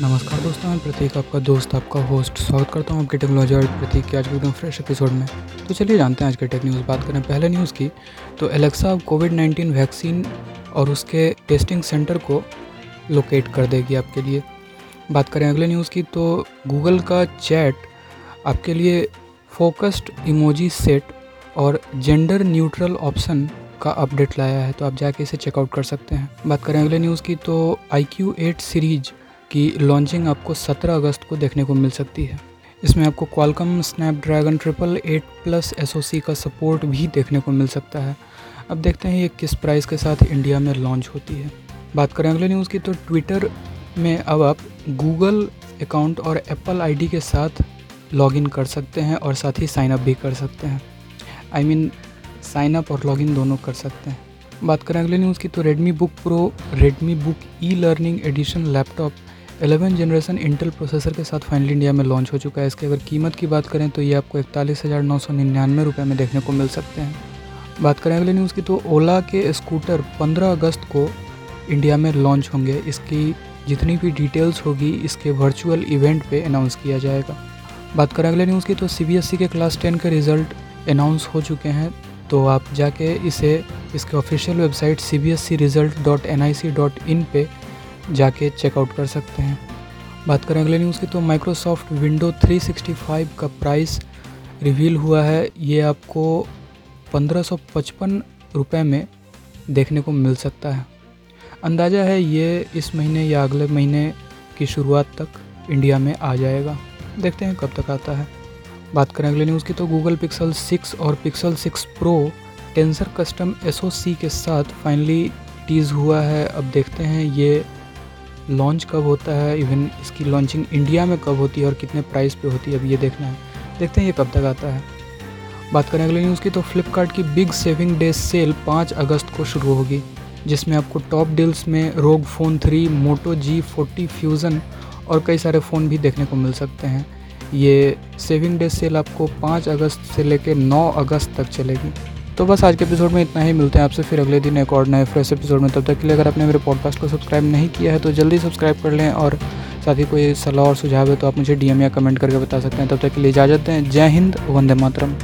नमस्कार दोस्तों, मैं प्रतीक, आपका दोस्त, आपका होस्ट स्वागत करता हूँ आपके टेक्नोलॉजी और प्रतीक के आज के एकदम फ्रेश एपिसोड में। तो चलिए जानते हैं आज के टेक न्यूज़ बात करें पहले न्यूज़ की तो एलेक्सा कोविड 19 वैक्सीन और उसके टेस्टिंग सेंटर को लोकेट कर देगी आपके लिए। बात करें अगले न्यूज़ की तो गूगल का चैट आपके लिए फोकस्ड इमोजी सेट और जेंडर न्यूट्रल ऑप्शन का अपडेट लाया है तो आप जाके इसे चेकआउट कर सकते हैं। बात करें अगले न्यूज़ की तो आई क्यू एट सीरीज़ की लॉन्चिंग आपको 17 अगस्त को देखने को मिल सकती है। इसमें आपको Qualcomm Snapdragon triple eight plus S O C का सपोर्ट भी देखने को मिल सकता है। अब देखते हैं ये किस प्राइस के साथ इंडिया में लॉन्च होती है। बात करें अगले न्यूज़ की तो ट्विटर में अब आप गूगल अकाउंट और एप्पल आईडी के साथ लॉगिन कर सकते हैं और साथ ही साइन अप भी कर सकते हैं। आई मीन साइन अप और लॉगिन दोनों कर सकते हैं। बात करें अगले न्यूज़ की तो Redmi Book Pro Redmi Book e learning edition laptop 11 generation Intel processor के साथ फाइनली इंडिया में लॉन्च हो चुका है। इसकी अगर कीमत की बात करें तो ये आपको इकतालीस हज़ार नौ सौ निन्यानवे रुपये में देखने को मिल सकते हैं। बात करें अगले न्यूज़ की तो ओला के स्कूटर 15 अगस्त को इंडिया में लॉन्च होंगे। इसकी जितनी भी डिटेल्स होगी, इसके वर्चुअल इवेंट पे अनाउंस किया जाएगा। बात करें अगले न्यूज़ की तो सी के क्लास टेन के रिज़ल्ट अनाउंस हो चुके हैं। तो आप जाके इसे, इसके official website C B S C result dot N I C dot in पर जाके चेकआउट कर सकते हैं। बात करें अगले न्यूज़ की तो माइक्रोसॉफ्ट विंडो 365 का प्राइस रिवील हुआ है। ये आपको पंद्रह सौ पचपन रुपये में देखने को मिल सकता है। अंदाज़ा है ये इस महीने या अगले महीने की शुरुआत तक इंडिया में आ जाएगा। देखते हैं कब तक आता है। बात करें अगले न्यूज़ की तो गूगल पिक्सल 6 और Pixel 6 Pro Tensor custom S के साथ फाइनली टीज़ हुआ है। अब देखते हैं ये लॉन्च कब होता है इवन इसकी लॉन्चिंग इंडिया में कब होती है और कितने प्राइस पे होती है, अब ये देखना है। देखते हैं ये कब तक आता है। बात करें अगले न्यूज़ की तो फ्लिपकार्ट की बिग सेविंग डे सेल 5 अगस्त को शुरू होगी, जिसमें आपको टॉप डील्स में ROG phone three Moto G forty fusion और कई सारे फ़ोन भी देखने को मिल सकते हैं। ये सेविंग डे सेल आपको 5 अगस्त से लेकर 9 अगस्त तक चलेगी। तो बस आज के एपिसोड में इतना ही। मिलते हैं आपसे फिर अगले दिन एक और नए फ्रेश एपिसोड में। तब तक के लिए अगर आपने मेरे पॉडकास्ट को सब्सक्राइब नहीं किया है तो जल्दी सब्सक्राइब कर लें और साथ ही कोई सलाह और सुझाव है तो आप मुझे डीएम या कमेंट करके बता सकते हैं। तब तक के लिए इजाज़त दें। जय हिंद, वंदे मातरम।